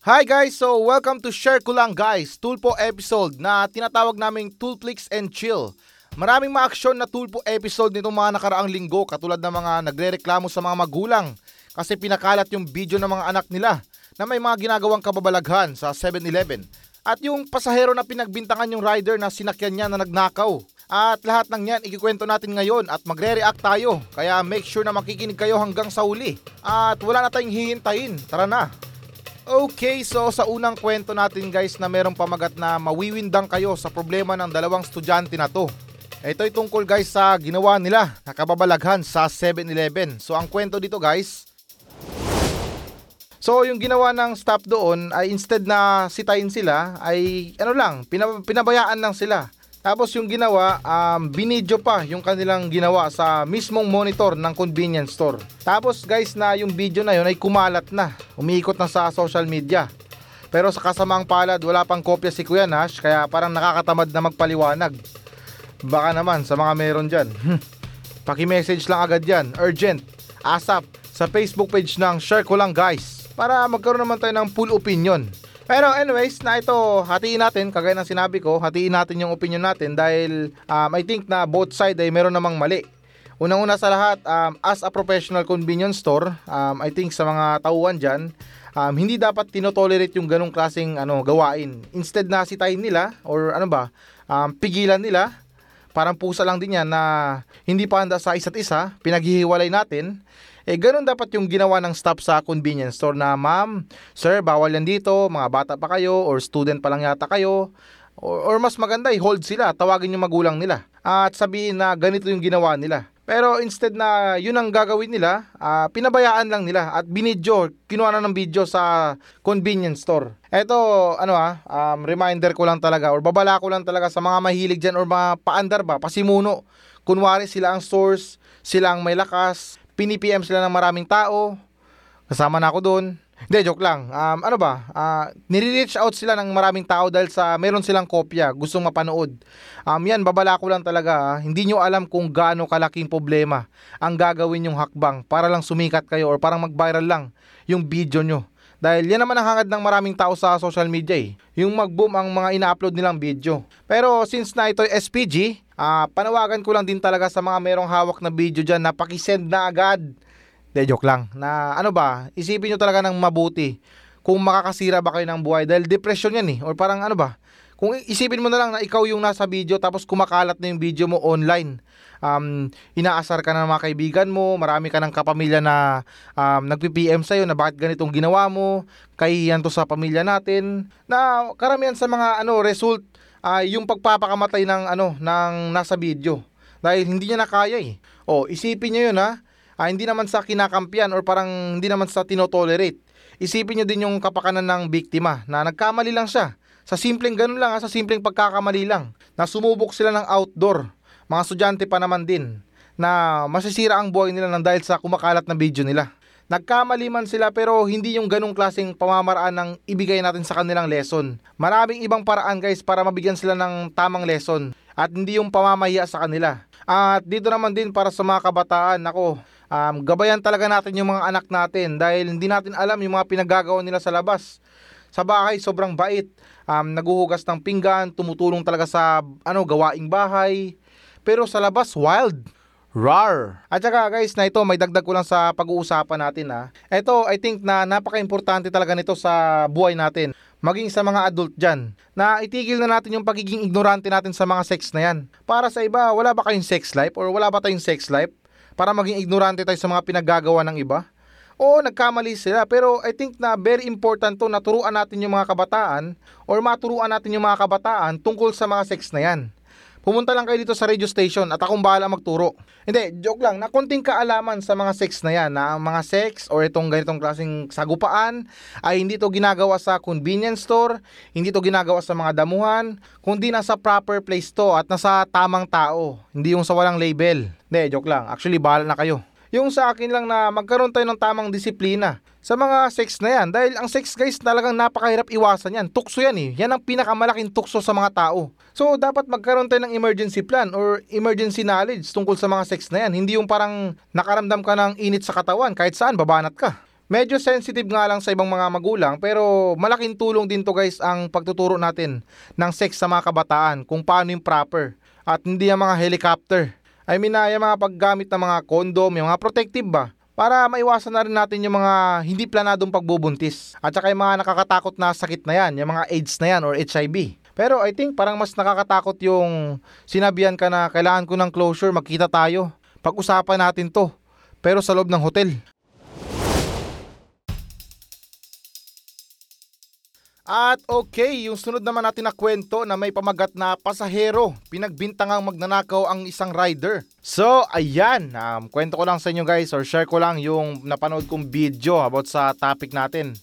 Hi guys! So welcome to Share Ko Lang guys, Tulpo episode na tinatawag naming Toolflix and Chill. Maraming maaksyon na Tulpo episode nitong mga nakaraang linggo katulad ng mga nagrereklamo sa mga magulang kasi pinakalat yung video ng mga anak nila na may mga ginagawang kababalaghan sa 7-Eleven. At yung pasahero na pinagbintangan yung rider na sinakyan niya na nagnakaw. At lahat ng yan ikikwento natin ngayon at magre-react tayo. Kaya make sure na makikinig kayo hanggang sa uli. At wala na tayong hihintayin. Tara na! Okay, so sa unang kwento natin guys na merong pamagat na mawiwindang kayo sa problema ng dalawang estudyante na to. Ito ay tungkol guys sa ginawa nila na kababalaghan sa 7-Eleven. So ang kwento dito guys, So yung ginawa ng staff doon ay instead na sitayin sila ay ano lang, pinab- pinabayaan lang sila. Tapos yung ginawa, um, binidyo pa yung kanilang ginawa sa mismong monitor ng convenience store. Tapos guys na yung video na yun ay kumalat na, umiikot na sa social media. Pero sa kasamaang palad, wala pang kopya si Kuya Nash kaya parang nakakatamad na magpaliwanag. Baka naman sa mga meron dyan. Paki-message lang agad yan, urgent, ASAP, sa Facebook page ng Share Ko Lang Guys para magkaroon naman tayo ng full opinion. Pero anyways, na ito, hatiin natin, kagaya ng sinabi ko, hatiin natin yung opinion natin dahil um, I think na both side ay meron namang mali. Unang-una sa lahat, um, as a professional convenience store, um, I think sa mga tauhan dyan, um, hindi dapat tinotolerate yung ganong klaseng ano, gawain. Instead na sitayin nila, or ano ba, um, pigilan nila, parang pusa lang din yan na hindi pa handa sa isa't isa, pinaghihiwalay natin, eh, ganun dapat yung ginawa ng staff sa convenience store na, ma'am, sir, bawal yan dito, mga bata pa kayo, or student pa lang yata kayo, or, or mas maganda, i-hold sila, tawagin yung magulang nila, at sabihin na ganito yung ginawa nila. Pero instead na yun ang gagawin nila, uh, pinabayaan lang nila at binidyo, kinuha na ng video sa convenience store. Ito, ano ah, um, reminder ko lang talaga or babala ko lang talaga sa mga mahilig dyan or mga paandar ba, pasimuno. Kunwari sila ang source, sila ang may lakas, pinipm sila ng maraming tao. Kasama na ako doon. Hindi, joke lang. Um, ano ba? Uh, nire-reach out sila ng maraming tao dahil sa meron silang kopya, gustong mapanood. Um, yan, babala ko lang talaga. Uh, hindi nyo alam kung gaano kalaking problema ang gagawin yung hakbang para lang sumikat kayo or parang mag-viral lang yung video nyo. Dahil yan naman ang hangad ng maraming tao sa social media eh. Yung mag-boom ang mga ina-upload nilang video. Pero since na ito SPG, uh, panawagan ko lang din talaga sa mga merong hawak na video dyan na pakisend na agad. De, joke lang. Na ano ba, isipin nyo talaga ng mabuti kung makakasira ba kayo ng buhay. Dahil depression yan eh. Or parang ano ba, kung isipin mo na lang na ikaw yung nasa video tapos kumakalat na yung video mo online um, inaasar ka ng mga kaibigan mo, marami ka ng kapamilya na um, nagpi-PM sa'yo na bakit ganitong ginawa mo, kahiyan to sa pamilya natin, na karamihan sa mga ano result uh, yung pagpapakamatay ng ano ng nasa video dahil hindi niya nakaya eh. Oh, isipin niyo 'yun ha. Uh, hindi naman sa kinakampiyan or parang hindi naman sa tinotolerate. Isipin niyo din yung kapakanan ng biktima na nagkamali lang siya. Sa simpleng ganun lang, ha, sa simpleng pagkakamali lang, na sumubok sila ng outdoor mga estudyante pa naman din na masisira ang buhay nila nang dahil sa kumakalat na video nila. Nagkamali man sila pero hindi yung ganong klaseng pamamaraan ng ibigay natin sa kanilang lesson. Maraming ibang paraan guys para mabigyan sila ng tamang lesson at hindi yung pamamahiya sa kanila. At dito naman din para sa mga kabataan, ako, um, gabayan talaga natin yung mga anak natin dahil hindi natin alam yung mga pinagagawa nila sa labas. Sa bahay, sobrang bait. Um, naguhugas ng pinggan, tumutulong talaga sa ano gawaing bahay, pero sa labas, wild. Rar. At saka guys, na ito may dagdag ko lang sa pag-uusapan natin ha. Ito, I think na napaka-importante talaga nito sa buhay natin. Maging sa mga adult dyan. Na itigil na natin yung pagiging ignorante natin sa mga sex na yan. Para sa iba, wala ba kayong sex life? Or wala ba tayong sex life? Para maging ignorante tayo sa mga pinaggagawa ng iba? Oo, nagkamali sila. Pero I think na very important to na turuan natin yung mga kabataan or maturuan natin yung mga kabataan tungkol sa mga sex na yan pumunta lang kayo dito sa radio station at akong bahala magturo. Hindi, joke lang, na konting kaalaman sa mga sex na yan, na ang mga sex or itong ganitong klaseng sagupaan ay hindi to ginagawa sa convenience store, hindi to ginagawa sa mga damuhan, kundi nasa proper place to at nasa tamang tao, hindi yung sa walang label. Hindi, joke lang. Actually, bahala na kayo. Yung sa akin lang na magkaroon tayo ng tamang disiplina sa mga sex na yan. Dahil ang sex guys talagang napakahirap iwasan yan. Tukso yan eh. Yan ang pinakamalaking tukso sa mga tao. So dapat magkaroon tayo ng emergency plan or emergency knowledge tungkol sa mga sex na yan. Hindi yung parang nakaramdam ka ng init sa katawan kahit saan babanat ka. Medyo sensitive nga lang sa ibang mga magulang pero malaking tulong din to guys ang pagtuturo natin ng sex sa mga kabataan kung paano yung proper at hindi yung mga helicopter. Mean na yung mga paggamit ng mga condom, yung mga protective ba para maiwasan na rin natin yung mga hindi planadong pagbubuntis at saka yung mga nakakatakot na sakit na yan, yung mga AIDS na yan or HIV. Pero I think parang mas nakakatakot yung sinabihan ka na kailangan ko ng closure, magkita tayo. Pag-usapan natin to. Pero sa loob ng hotel. At okay, yung sunod naman natin na kwento na may pamagat na pasahero, pinagbintangang magnanakaw ang isang rider. So, ayan, um, kwento ko lang sa inyo guys or share ko lang yung napanood kong video about sa topic natin.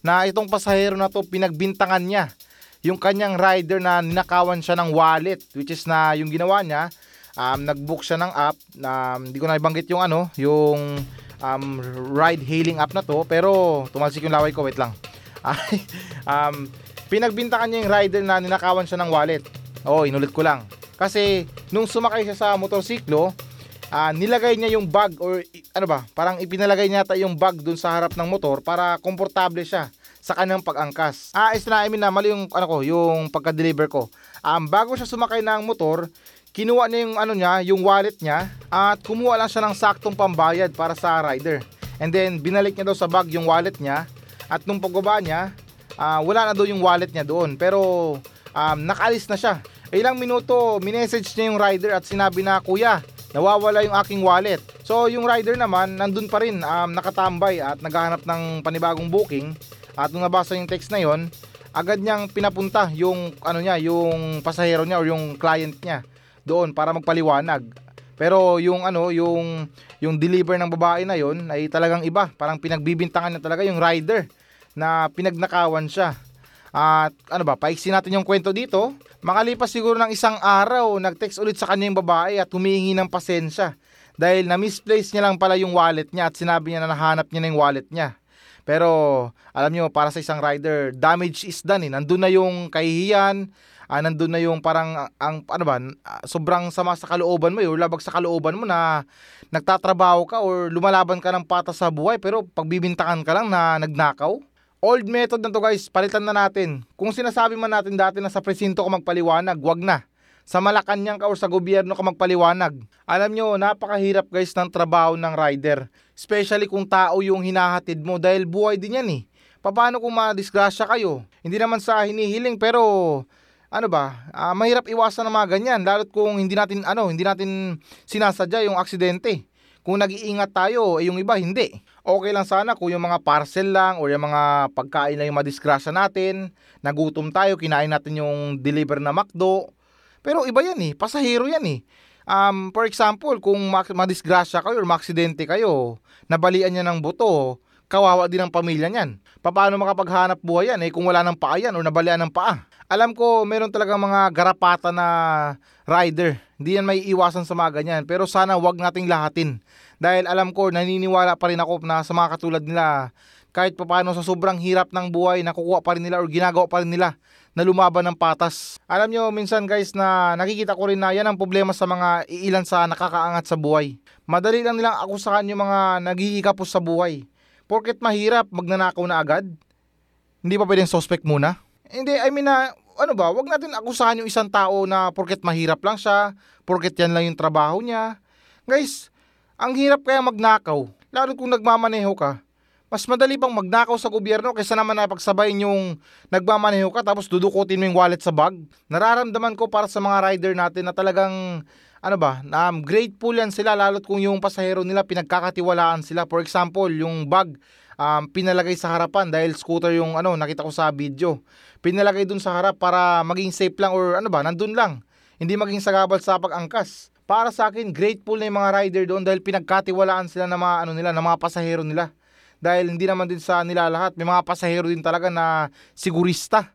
Na itong pasahero na to, pinagbintangan niya yung kanyang rider na ninakawan siya ng wallet, which is na yung ginawa niya, um, nag-book siya ng app, na um, hindi ko na ibanggit yung ano, yung um, ride hailing app na to, pero tumalsik yung laway ko, wait lang um, pinagbintangan niya yung rider na ninakawan siya ng wallet. Oo, oh, inulit ko lang. Kasi nung sumakay siya sa motorsiklo, uh, nilagay niya yung bag or ano ba, parang ipinalagay niya yung bag dun sa harap ng motor para komportable siya sa kanyang pag-angkas. Ah, is na, I mean na, mali yung, ano ko, yung pagka-deliver ko. Um, bago siya sumakay ng motor, kinuha niya yung, ano niya, yung wallet niya, at kumuha lang siya ng saktong pambayad para sa rider. And then, binalik niya daw sa bag yung wallet niya, at nung pagbaba niya, uh, wala na daw yung wallet niya doon. Pero um, nakaalis na siya. Ilang minuto, minessage niya yung rider at sinabi na, Kuya, nawawala yung aking wallet. So yung rider naman, nandun pa rin, um, nakatambay at naghahanap ng panibagong booking. At nung nabasa yung text na yon, agad niyang pinapunta yung ano niya, yung pasahero niya or yung client niya doon para magpaliwanag. Pero yung ano, yung yung deliver ng babae na yon ay talagang iba. Parang pinagbibintangan niya talaga yung rider na pinagnakawan siya. At ano ba, paiksi natin yung kwento dito. Makalipas siguro ng isang araw, nag-text ulit sa kanya yung babae at humihingi ng pasensya. Dahil na-misplace niya lang pala yung wallet niya at sinabi niya na nahanap niya na yung wallet niya. Pero alam niyo para sa isang rider, damage is done eh. Nandun na yung kahihiyan, uh, nandun na yung parang ang ano ba, sobrang sama sa kalooban mo, eh, or labag sa kalooban mo na nagtatrabaho ka or lumalaban ka ng patas sa buhay pero pagbibintangan ka lang na nagnakaw. Old method na to guys, palitan na natin. Kung sinasabi man natin dati na sa presinto ko magpaliwanag, wag na. Sa Malacanang ka o sa gobyerno ka magpaliwanag. Alam nyo, napakahirap guys ng trabaho ng rider. Especially kung tao yung hinahatid mo dahil buhay din yan eh. Paano kung madisgrasya kayo? Hindi naman sa hinihiling pero ano ba, uh, mahirap iwasan ng mga ganyan lalo't kung hindi natin ano, hindi natin sinasadya yung aksidente. Kung nag-iingat tayo, eh yung iba hindi. Okay lang sana kung yung mga parcel lang o yung mga pagkain lang yung madisgrasya natin, nagutom tayo, kinain natin yung deliver na McDo. Pero iba yan eh, pasahero yan eh. Um, for example, kung madisgrasya kayo or maksidente kayo, nabalian niya ng buto, kawawa din ang pamilya niyan. Paano makapaghanap buhay yan eh kung wala ng paa yan o nabalian ng paa? alam ko meron talaga mga garapata na rider. Hindi yan may iwasan sa mga ganyan. Pero sana wag nating lahatin. Dahil alam ko, naniniwala pa rin ako na sa mga katulad nila, kahit paano sa sobrang hirap ng buhay, nakukuha pa rin nila or ginagawa pa rin nila na lumaban ng patas. Alam nyo, minsan guys na nakikita ko rin na yan ang problema sa mga iilan sa nakakaangat sa buhay. Madali lang nilang akusahan yung mga nagigikapos sa buhay. Porket mahirap, magnanakaw na agad. Hindi pa pwedeng suspect muna? Hindi, I mean na, ano ba, wag natin akusahan yung isang tao na porket mahirap lang siya, porket yan lang yung trabaho niya. Guys, ang hirap kaya magnakaw, lalo kung nagmamaneho ka. Mas madali bang magnakaw sa gobyerno kaysa naman na pagsabayin yung nagmamaneho ka tapos dudukutin mo yung wallet sa bag. Nararamdaman ko para sa mga rider natin na talagang ano ba, um, grateful yan sila lalo't kung yung pasahero nila pinagkakatiwalaan sila. For example, yung bag um, pinalagay sa harapan dahil scooter yung ano nakita ko sa video. Pinalagay dun sa harap para maging safe lang or ano ba, nandun lang. Hindi maging sagabal sa pag-angkas. Para sa akin, grateful na yung mga rider doon dahil pinagkatiwalaan sila ng mga ano nila, ng mga pasahero nila. Dahil hindi naman din sa nila lahat, may mga pasahero din talaga na sigurista.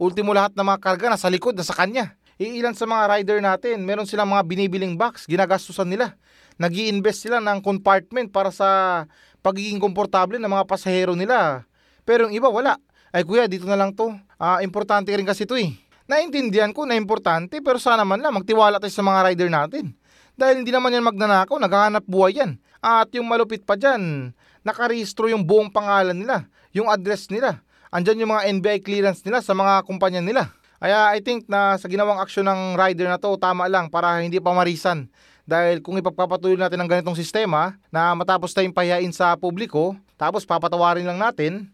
Ultimo lahat ng mga karga nasa likod, nasa kanya. Iilan sa mga rider natin, meron silang mga binibiling box, ginagastusan nila. nag invest sila ng compartment para sa pagiging komportable ng mga pasahero nila. Pero yung iba wala. Ay kuya, dito na lang to. Ah, importante rin kasi to eh. Naintindihan ko na importante pero sana man lang magtiwala tayo sa mga rider natin. Dahil hindi naman yan magnanakaw, naghahanap buhay yan. At yung malupit pa dyan, nakarehistro yung buong pangalan nila, yung address nila. Andyan yung mga NBI clearance nila sa mga kumpanya nila. Kaya I think na sa ginawang aksyon ng rider na to, tama lang para hindi pa marisan. Dahil kung ipagpapatuloy natin ang ganitong sistema na matapos tayong pahiyain sa publiko, tapos papatawarin lang natin,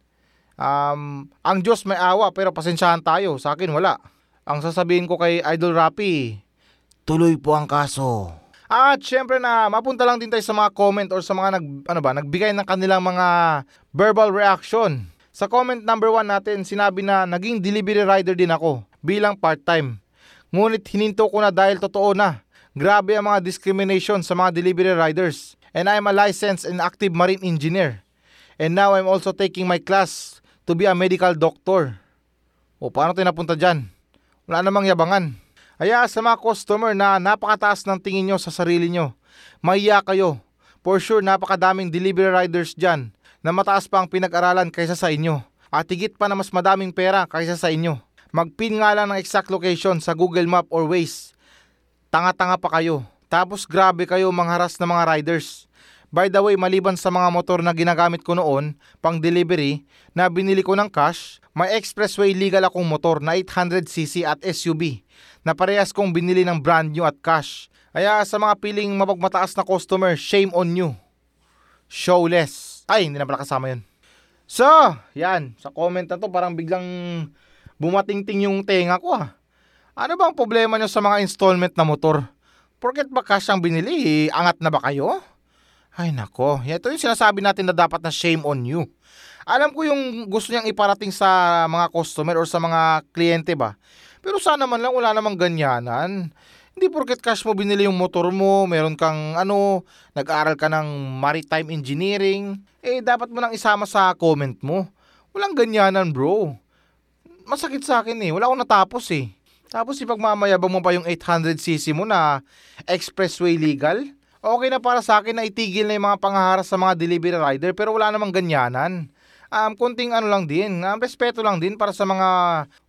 um, ang Diyos may awa pero pasensyahan tayo. Sa akin wala. Ang sasabihin ko kay Idol Rappi, tuloy po ang kaso. At syempre na mapunta lang din tayo sa mga comment or sa mga nag, ano ba, nagbigay ng kanilang mga verbal reaction. Sa comment number 1 natin, sinabi na naging delivery rider din ako bilang part-time. Ngunit hininto ko na dahil totoo na. Grabe ang mga discrimination sa mga delivery riders. And I am a licensed and active marine engineer. And now I'm also taking my class to be a medical doctor. O paano tayo napunta dyan? Wala namang yabangan. Kaya sa mga customer na napakataas ng tingin nyo sa sarili nyo, mahiya kayo. For sure, napakadaming delivery riders dyan na mataas pa ang pinag-aralan kaysa sa inyo. At higit pa na mas madaming pera kaysa sa inyo. Magpin nga lang ng exact location sa Google Map or Waze. Tanga-tanga pa kayo. Tapos grabe kayo mangharas ng mga riders. By the way, maliban sa mga motor na ginagamit ko noon, pang delivery, na binili ko ng cash, may expressway legal akong motor na 800cc at SUV na parehas kong binili ng brand new at cash. Kaya sa mga piling mapagmataas na customer, shame on you. Showless. Ay, hindi na pala kasama yun. So, yan. Sa comment na to, parang biglang bumatingting yung tenga ko ah. Ano bang problema nyo sa mga installment na motor? Porket ba cash ang binili, angat na ba kayo? Ay nako, ito yung sinasabi natin na dapat na shame on you. Alam ko yung gusto niyang iparating sa mga customer or sa mga kliyente ba. Pero sana man lang wala namang ganyanan. Hindi porket cash mo binili yung motor mo, meron kang ano, nag-aral ka ng maritime engineering, eh dapat mo nang isama sa comment mo. Walang ganyanan bro. Masakit sa akin eh, wala akong natapos eh. Tapos ipagmamayabang mo pa yung 800cc mo na expressway legal. Okay na para sa akin na itigil na yung mga pangaharas sa mga delivery rider pero wala namang ganyanan. Um, kunting ano lang din, um, respeto lang din para sa mga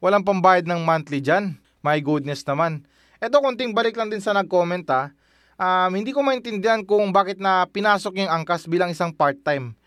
walang pambayad ng monthly dyan. My goodness naman. Ito kunting balik lang din sa nag-comment ha. Um, hindi ko maintindihan kung bakit na pinasok yung angkas bilang isang part-time.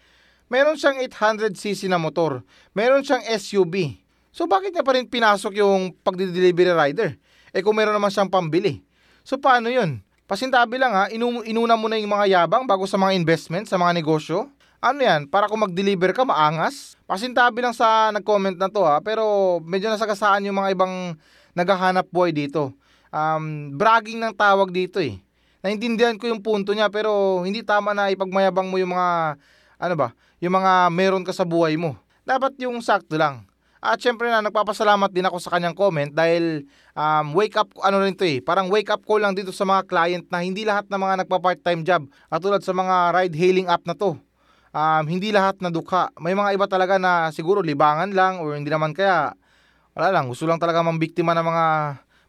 Meron siyang 800cc na motor. Meron siyang SUV. So bakit niya pa rin pinasok yung pagdi-delivery rider? Eh kung meron naman siyang pambili. So paano yun? Pasintabi lang ha, inu- inuna mo na yung mga yabang bago sa mga investment, sa mga negosyo. Ano yan, para kung mag-deliver ka, maangas? Pasintabi lang sa nag-comment na to ha, pero medyo nasagasaan yung mga ibang naghahanap buhay dito. Um, bragging ng tawag dito eh. Naintindihan ko yung punto niya pero hindi tama na ipagmayabang mo yung mga, ano ba, yung mga meron ka sa buhay mo. Dapat yung sakto lang. At syempre na nagpapasalamat din ako sa kanyang comment dahil um, wake up ano rin to eh. Parang wake up call lang dito sa mga client na hindi lahat ng mga nagpa-part-time job at tulad sa mga ride hailing app na to. Um, hindi lahat na dukha. May mga iba talaga na siguro libangan lang or hindi naman kaya wala lang, gusto lang talaga mambiktima ng mga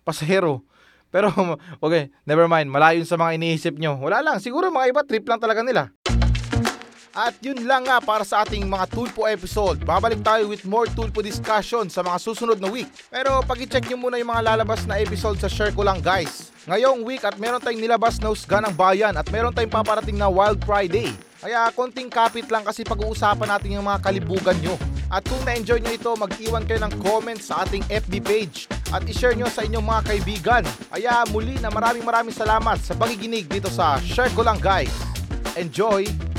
pasahero. Pero okay, never mind, malayo sa mga iniisip nyo. Wala lang, siguro mga iba trip lang talaga nila. At yun lang nga para sa ating mga Tulpo episode. Babalik tayo with more Tulpo discussion sa mga susunod na week. Pero pag-check nyo muna yung mga lalabas na episode sa share ko lang guys. Ngayong week at meron tayong nilabas na Usga ng Bayan at meron tayong paparating na Wild Friday. Kaya konting kapit lang kasi pag-uusapan natin yung mga kalibugan nyo. At kung na-enjoy nyo ito, mag-iwan kayo ng comments sa ating FB page at i-share nyo sa inyong mga kaibigan. Kaya muli na maraming maraming salamat sa pagiginig dito sa Share Ko Lang Guys. Enjoy!